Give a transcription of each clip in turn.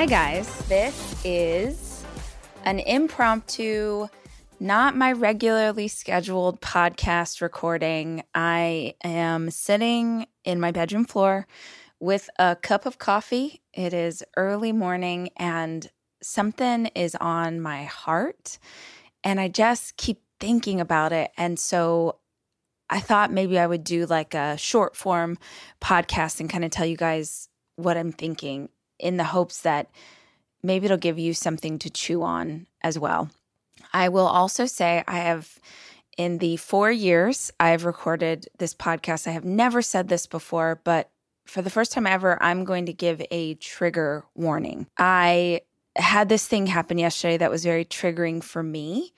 Hi, guys. This is an impromptu, not my regularly scheduled podcast recording. I am sitting in my bedroom floor with a cup of coffee. It is early morning and something is on my heart. And I just keep thinking about it. And so I thought maybe I would do like a short form podcast and kind of tell you guys what I'm thinking in the hopes that maybe it'll give you something to chew on as well. I will also say I have in the 4 years I've recorded this podcast I have never said this before but for the first time ever I'm going to give a trigger warning. I had this thing happen yesterday that was very triggering for me,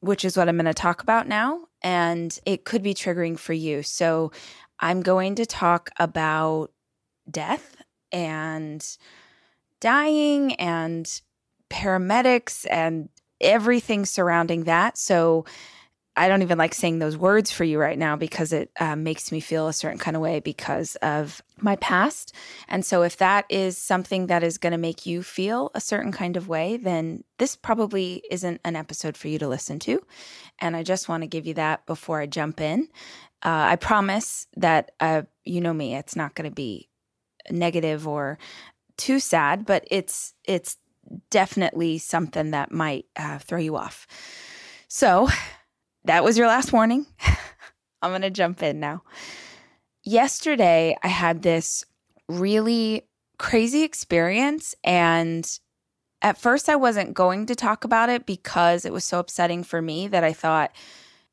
which is what I'm going to talk about now and it could be triggering for you. So I'm going to talk about death and dying and paramedics and everything surrounding that. So I don't even like saying those words for you right now because it uh, makes me feel a certain kind of way because of my past. And so, if that is something that is going to make you feel a certain kind of way, then this probably isn't an episode for you to listen to. And I just want to give you that before I jump in. Uh, I promise that uh, you know me, it's not going to be negative or too sad, but it's it's definitely something that might uh, throw you off. So that was your last warning. I'm going to jump in now. Yesterday, I had this really crazy experience. And at first, I wasn't going to talk about it because it was so upsetting for me that I thought,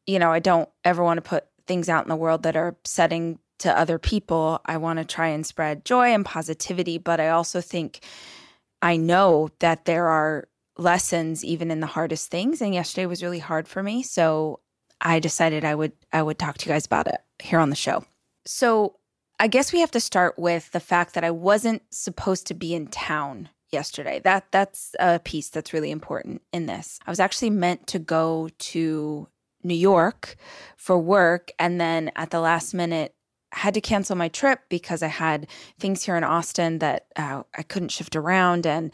you know, I don't ever want to put things out in the world that are upsetting to other people. I want to try and spread joy and positivity, but I also think I know that there are lessons even in the hardest things and yesterday was really hard for me. So I decided I would I would talk to you guys about it here on the show. So, I guess we have to start with the fact that I wasn't supposed to be in town yesterday. That that's a piece that's really important in this. I was actually meant to go to New York for work and then at the last minute had to cancel my trip because I had things here in Austin that uh, I couldn't shift around. And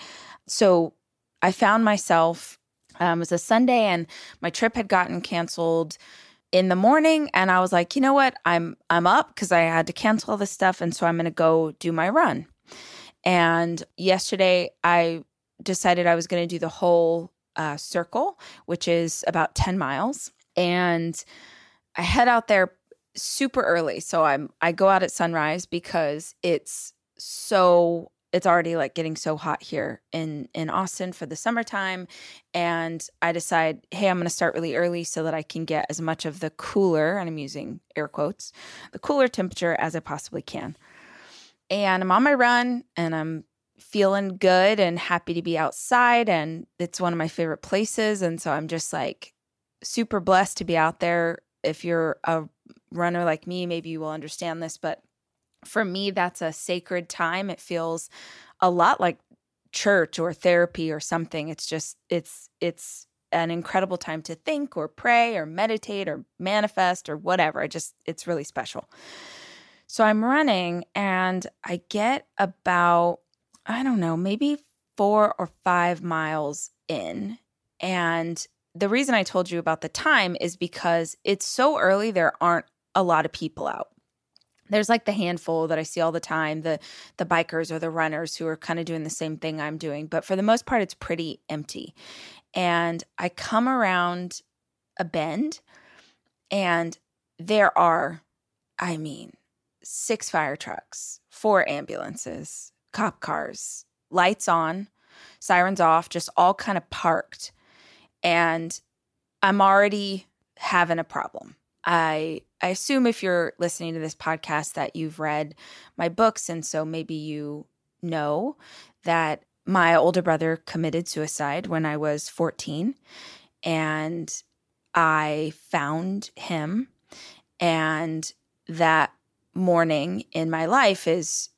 so I found myself, um, it was a Sunday, and my trip had gotten canceled in the morning and I was like, you know what? I'm I'm up because I had to cancel all this stuff and so I'm going to go do my run. And yesterday I decided I was going to do the whole uh, circle, which is about 10 miles. And I head out there super early. So I'm I go out at sunrise because it's so it's already like getting so hot here in in Austin for the summertime and I decide hey I'm going to start really early so that I can get as much of the cooler and I'm using air quotes the cooler temperature as I possibly can. And I'm on my run and I'm feeling good and happy to be outside and it's one of my favorite places and so I'm just like super blessed to be out there if you're a runner like me, maybe you will understand this, but for me, that's a sacred time. It feels a lot like church or therapy or something. It's just, it's, it's, an incredible time to think or pray or meditate or manifest or whatever. I just, it's really special. So I'm running and I get about, I don't know, maybe four or five miles in. And the reason I told you about the time is because it's so early, there aren't a lot of people out. There's like the handful that I see all the time, the the bikers or the runners who are kind of doing the same thing I'm doing, but for the most part it's pretty empty. And I come around a bend and there are I mean, six fire trucks, four ambulances, cop cars, lights on, sirens off, just all kind of parked. And I'm already having a problem. I I assume if you're listening to this podcast that you've read my books and so maybe you know that my older brother committed suicide when I was 14 and I found him and that morning in my life is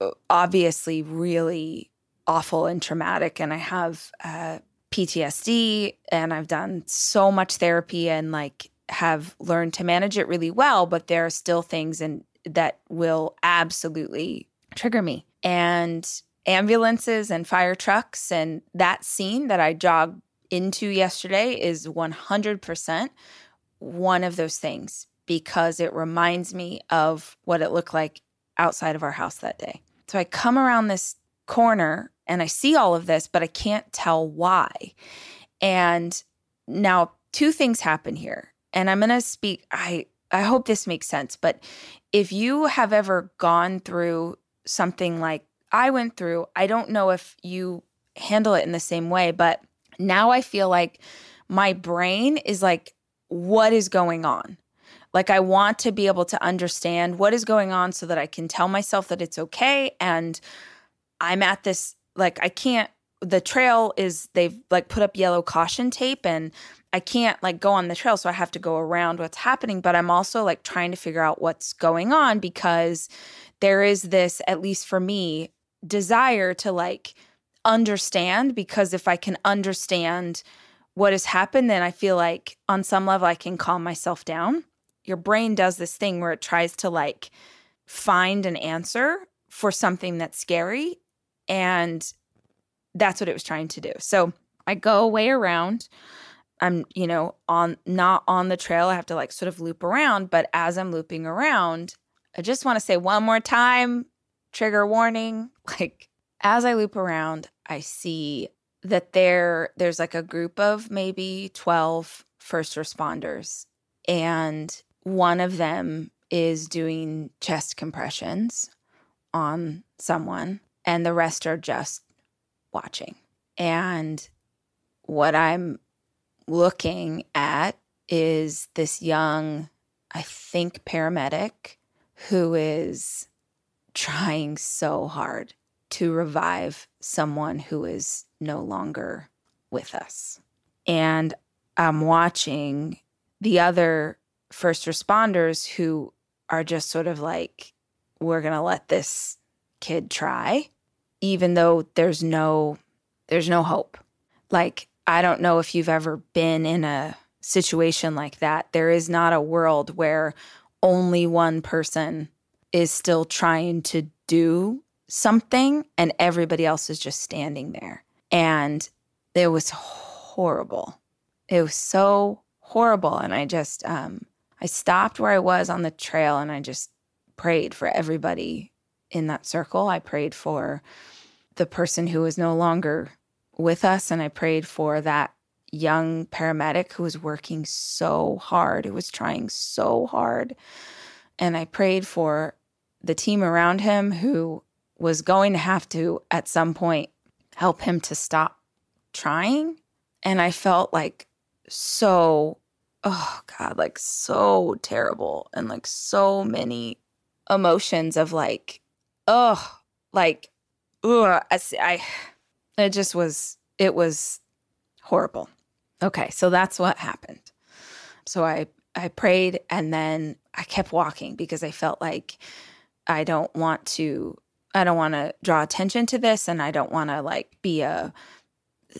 uh, obviously really awful and traumatic and I have uh, PTSD and I've done so much therapy and like have learned to manage it really well, but there are still things and that will absolutely trigger me. And ambulances and fire trucks and that scene that I jogged into yesterday is 100% one of those things because it reminds me of what it looked like outside of our house that day. So I come around this corner and I see all of this, but I can't tell why. And now two things happen here. And I'm going to speak I I hope this makes sense, but if you have ever gone through something like I went through, I don't know if you handle it in the same way, but now I feel like my brain is like what is going on? Like, I want to be able to understand what is going on so that I can tell myself that it's okay. And I'm at this, like, I can't, the trail is, they've like put up yellow caution tape and I can't like go on the trail. So I have to go around what's happening. But I'm also like trying to figure out what's going on because there is this, at least for me, desire to like understand. Because if I can understand, what has happened, then I feel like on some level I can calm myself down your brain does this thing where it tries to like find an answer for something that's scary. And that's what it was trying to do. So I go way around. I'm, you know, on not on the trail. I have to like sort of loop around. But as I'm looping around, I just want to say one more time trigger warning. Like as I loop around, I see that there there's like a group of maybe 12 first responders and one of them is doing chest compressions on someone, and the rest are just watching. And what I'm looking at is this young, I think, paramedic who is trying so hard to revive someone who is no longer with us. And I'm watching the other first responders who are just sort of like, we're going to let this kid try, even though there's no, there's no hope. Like, I don't know if you've ever been in a situation like that. There is not a world where only one person is still trying to do something and everybody else is just standing there. And it was horrible. It was so horrible. And I just, um, I stopped where I was on the trail and I just prayed for everybody in that circle. I prayed for the person who was no longer with us and I prayed for that young paramedic who was working so hard, who was trying so hard. And I prayed for the team around him who was going to have to, at some point, help him to stop trying. And I felt like so oh god like so terrible and like so many emotions of like oh like ugh, I, I it just was it was horrible. Okay so that's what happened. So i i prayed and then i kept walking because i felt like i don't want to i don't want to draw attention to this and i don't want to like be a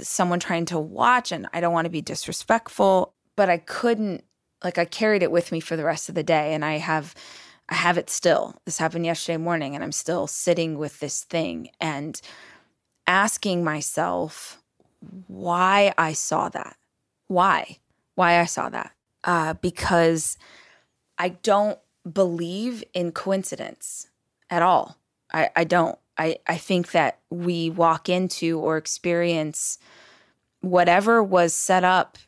someone trying to watch and i don't want to be disrespectful but I couldn't like I carried it with me for the rest of the day and I have I have it still. This happened yesterday morning and I'm still sitting with this thing and asking myself why I saw that. Why? Why I saw that. Uh, because I don't believe in coincidence at all. I, I don't. I, I think that we walk into or experience whatever was set up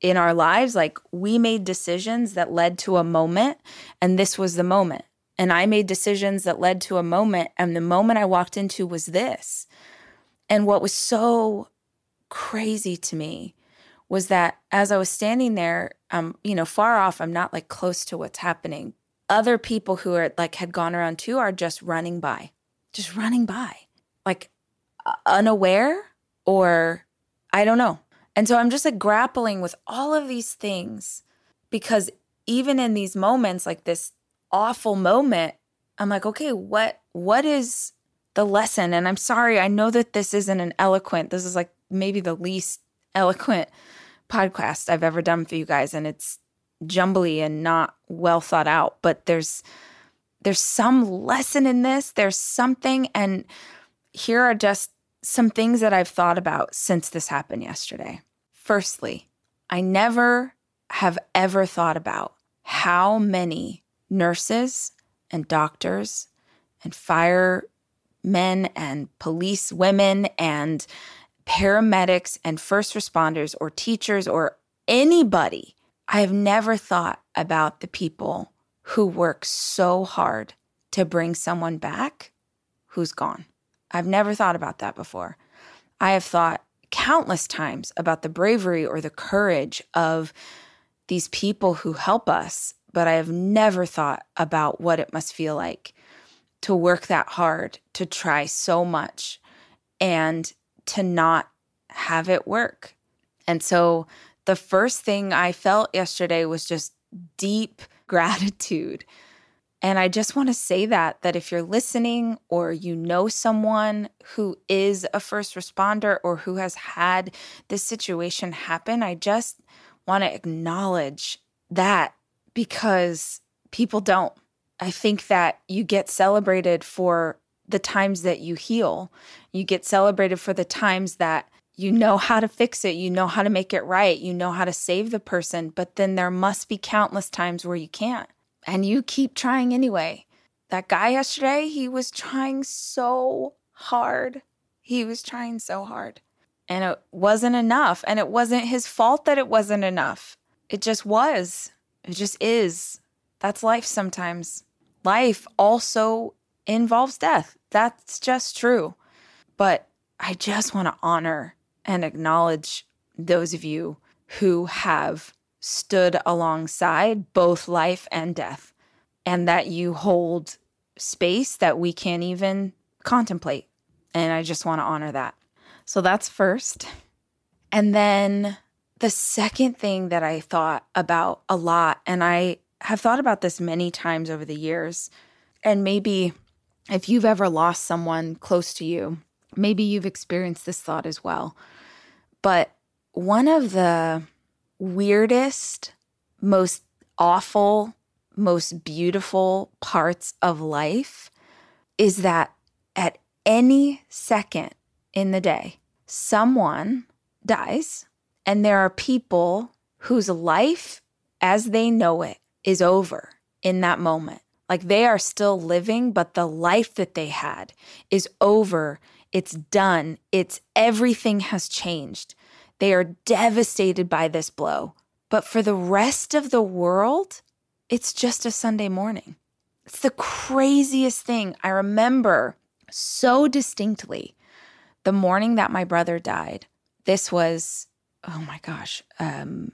in our lives, like we made decisions that led to a moment, and this was the moment. And I made decisions that led to a moment, and the moment I walked into was this. And what was so crazy to me was that as I was standing there, um, you know, far off, I'm not like close to what's happening. Other people who are like had gone around too are just running by, just running by, like unaware or I don't know. And so I'm just like grappling with all of these things because even in these moments like this awful moment, I'm like, okay, what what is the lesson? And I'm sorry, I know that this isn't an eloquent. This is like maybe the least eloquent podcast I've ever done for you guys and it's jumbly and not well thought out, but there's there's some lesson in this. There's something and here are just some things that I've thought about since this happened yesterday. Firstly, I never have ever thought about how many nurses and doctors and firemen and police women and paramedics and first responders or teachers or anybody. I have never thought about the people who work so hard to bring someone back who's gone. I've never thought about that before. I have thought countless times about the bravery or the courage of these people who help us, but I have never thought about what it must feel like to work that hard, to try so much, and to not have it work. And so the first thing I felt yesterday was just deep gratitude and I just want to say that that if you're listening or you know someone who is a first responder or who has had this situation happen, I just want to acknowledge that because people don't. I think that you get celebrated for the times that you heal. You get celebrated for the times that you know how to fix it, you know how to make it right, you know how to save the person, but then there must be countless times where you can't and you keep trying anyway. That guy yesterday, he was trying so hard. He was trying so hard. And it wasn't enough. And it wasn't his fault that it wasn't enough. It just was. It just is. That's life sometimes. Life also involves death. That's just true. But I just want to honor and acknowledge those of you who have stood alongside both life and death, and that you hold space that we can't even contemplate. And I just want to honor that. So that's first. And then the second thing that I thought about a lot, and I have thought about this many times over the years, and maybe if you've ever lost someone close to you, maybe you've experienced this thought as well. But one of the weirdest, most awful, most beautiful parts of life is that at any second in the day, someone dies, and there are people whose life as they know it is over in that moment. Like they are still living, but the life that they had is over. It's done. It's everything has changed. They are devastated by this blow. But for the rest of the world, it's just a Sunday morning. It's the craziest thing. I remember so distinctly the morning that my brother died. This was, oh my gosh, um,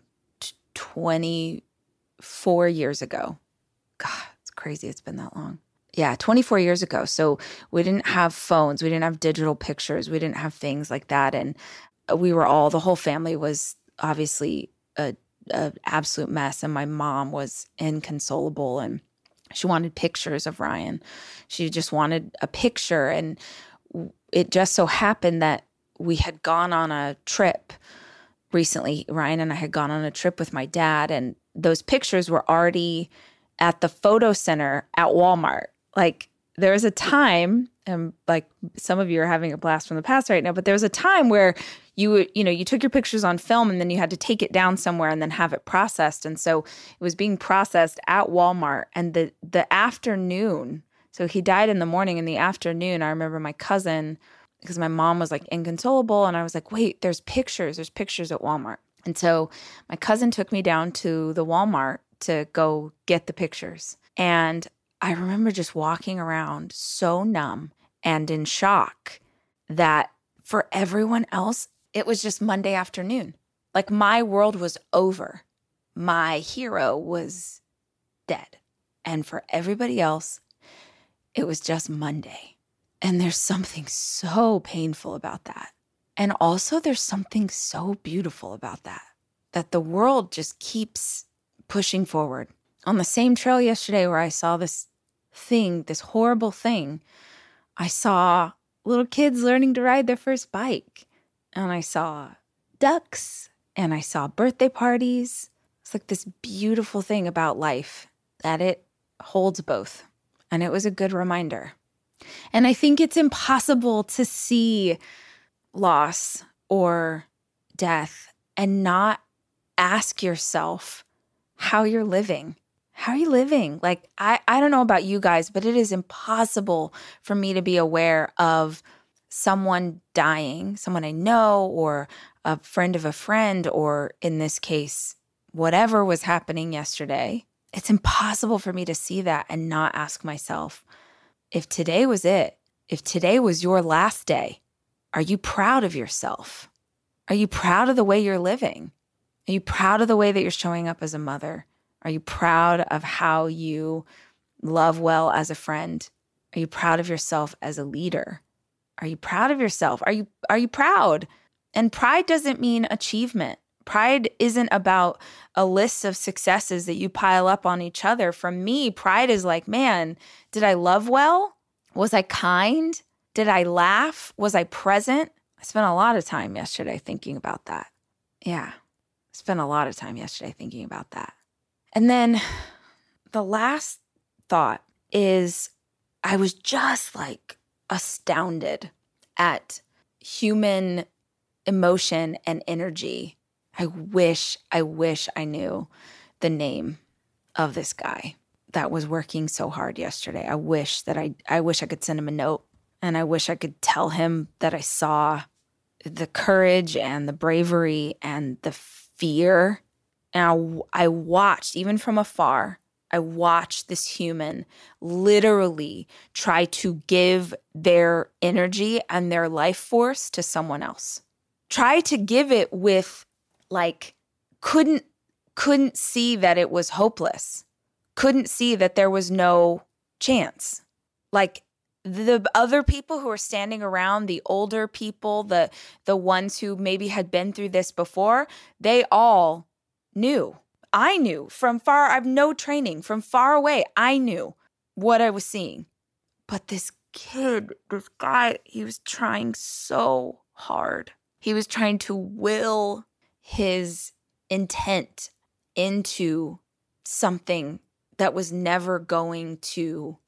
24 years ago. God, it's crazy. It's been that long. Yeah, 24 years ago. So we didn't have phones, we didn't have digital pictures, we didn't have things like that. And we were all the whole family was obviously a, a absolute mess and my mom was inconsolable and she wanted pictures of Ryan. She just wanted a picture and it just so happened that we had gone on a trip recently. Ryan and I had gone on a trip with my dad and those pictures were already at the photo center at Walmart. Like there was a time and like some of you are having a blast from the past right now, but there was a time where you you know you took your pictures on film and then you had to take it down somewhere and then have it processed. And so it was being processed at Walmart. And the the afternoon so he died in the morning. In the afternoon I remember my cousin because my mom was like inconsolable. And I was like wait there's pictures. There's pictures at Walmart. And so my cousin took me down to the Walmart to go get the pictures. And I remember just walking around so numb and in shock that for everyone else it was just Monday afternoon. Like my world was over. My hero was dead. And for everybody else, it was just Monday. And there's something so painful about that. And also, there's something so beautiful about that, that the world just keeps pushing forward. On the same trail yesterday where I saw this thing, this horrible thing, I saw little kids learning to ride their first bike and I saw ducks and I saw birthday parties. It's like this beautiful thing about life that it holds both. And it was a good reminder. And I think it's impossible to see loss or death and not ask yourself how you're living. How are you living? Like, I, I don't know about you guys, but it is impossible for me to be aware of someone dying, someone I know, or a friend of a friend, or in this case, whatever was happening yesterday. It's impossible for me to see that and not ask myself if today was it, if today was your last day, are you proud of yourself? Are you proud of the way you're living? Are you proud of the way that you're showing up as a mother? Are you proud of how you love well as a friend? Are you proud of yourself as a leader? Are you proud of yourself? Are you are you proud? And pride doesn't mean achievement. Pride isn't about a list of successes that you pile up on each other. For me, pride is like, man, did I love well? Was I kind? Did I laugh? Was I present? I spent a lot of time yesterday thinking about that. Yeah, I spent a lot of time yesterday thinking about that. And then the last thought is I was just like astounded at human emotion and energy. I wish, I wish I knew the name of this guy that was working so hard yesterday. I wish that I I wish I could send him a note and I wish I could tell him that I saw the courage and the bravery and the fear. And I, I watched, even from afar, I watched this human literally try to give their energy and their life force to someone else. Try to give it with like couldn't couldn't see that it was hopeless. Couldn't see that there was no chance. Like the other people who were standing around the older people the the ones who maybe had been through this before they all knew i knew from far i've no training. From far away i knew what i was seeing. But this kid this guy he was trying so hard. He was trying to will his intent into something that was never going to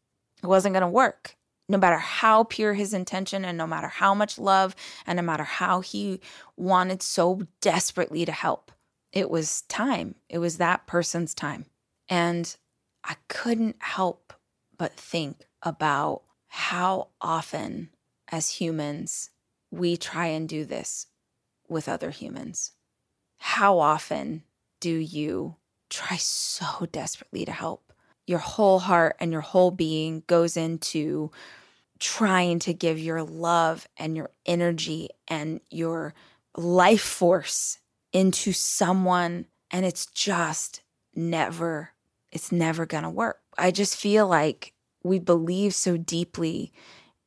it wasn't going to work. No matter how pure his intention and no matter how much love and no matter how he wanted so desperately to help, it was time. It was that person's time. And I couldn't help but think about how often, as humans, we try and do this with other humans. How often do you try so desperately to help? Your whole heart and your whole being goes into trying to give your love and your energy and your life force into someone and it's just never it's never going to work. I just feel like we believe so deeply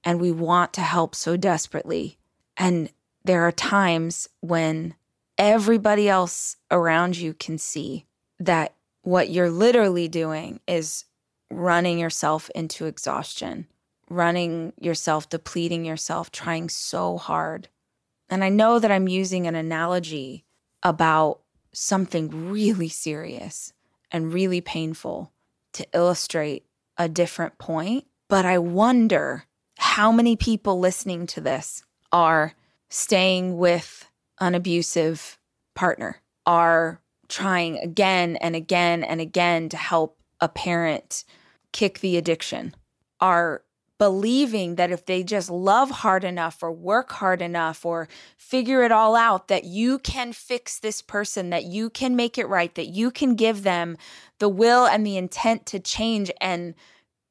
and we want to help so desperately and there are times when everybody else around you can see that what you're literally doing is running yourself into exhaustion running yourself, depleting yourself, trying so hard. And I know that I'm using an analogy about something really serious and really painful to illustrate a different point. But I wonder how many people listening to this are staying with an abusive partner, are trying again and again and again to help a parent kick the addiction, are believing that if they just love hard enough or work hard enough or figure it all out, that you can fix this person, that you can make it right, that you can give them the will and the intent to change. And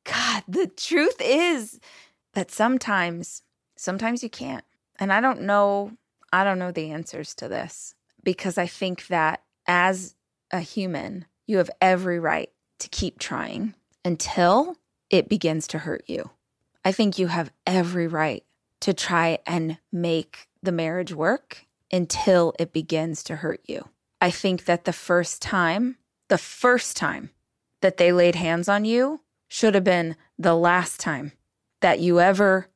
God, the truth is that sometimes, sometimes you can't. And I don't know, I don't know the answers to this because I think that as a human, you have every right to keep trying until it begins to hurt you. I think you have every right to try and make the marriage work until it begins to hurt you. I think that the first time, the first time that they laid hands on you should have been the last time that you ever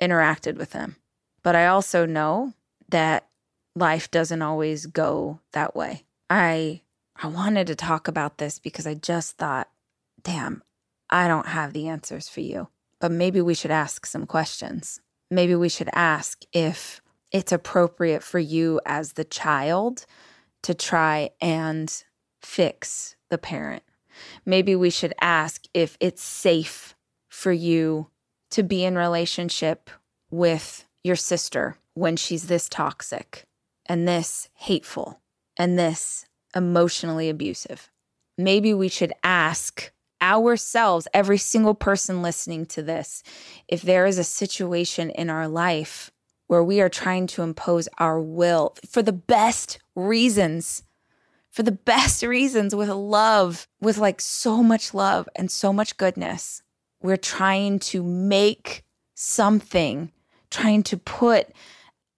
interacted with them. But I also know that life doesn't always go that way. I I wanted to talk about this because I just thought, damn, I don't have the answers for you. But maybe we should ask some questions. Maybe we should ask if it's appropriate for you as the child to try and fix the parent. Maybe we should ask if it's safe for you to be in relationship with your sister when she's this toxic and this hateful and this emotionally abusive. Maybe we should ask ourselves, every single person listening to this, if there is a situation in our life where we are trying to impose our will for the best reasons, for the best reasons with love, with like so much love and so much goodness. We're trying to make something, trying to put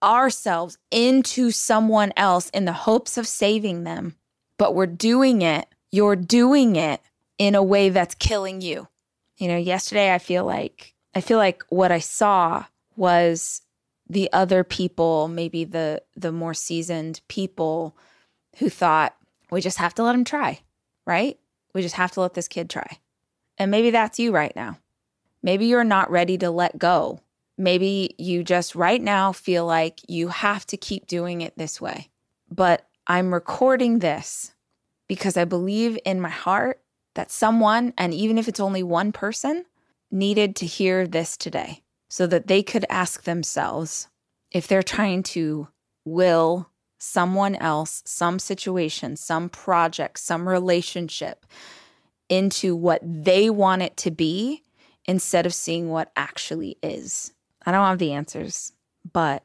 ourselves into someone else in the hopes of saving them, but we're doing it. You're doing it in a way that's killing you. You know, yesterday I feel like I feel like what I saw was the other people, maybe the the more seasoned people who thought we just have to let him try, right? We just have to let this kid try. And maybe that's you right now. Maybe you're not ready to let go. Maybe you just right now feel like you have to keep doing it this way. But I'm recording this because I believe in my heart that someone, and even if it's only one person, needed to hear this today so that they could ask themselves if they're trying to will someone else, some situation, some project, some relationship into what they want it to be instead of seeing what actually is. I don't have the answers, but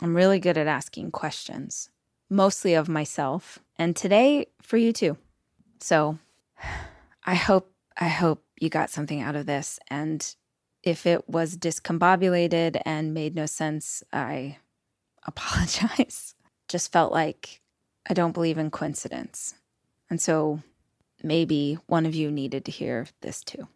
I'm really good at asking questions, mostly of myself, and today for you too. So, I hope I hope you got something out of this and if it was discombobulated and made no sense, I apologize. Just felt like I don't believe in coincidence. And so maybe one of you needed to hear this too.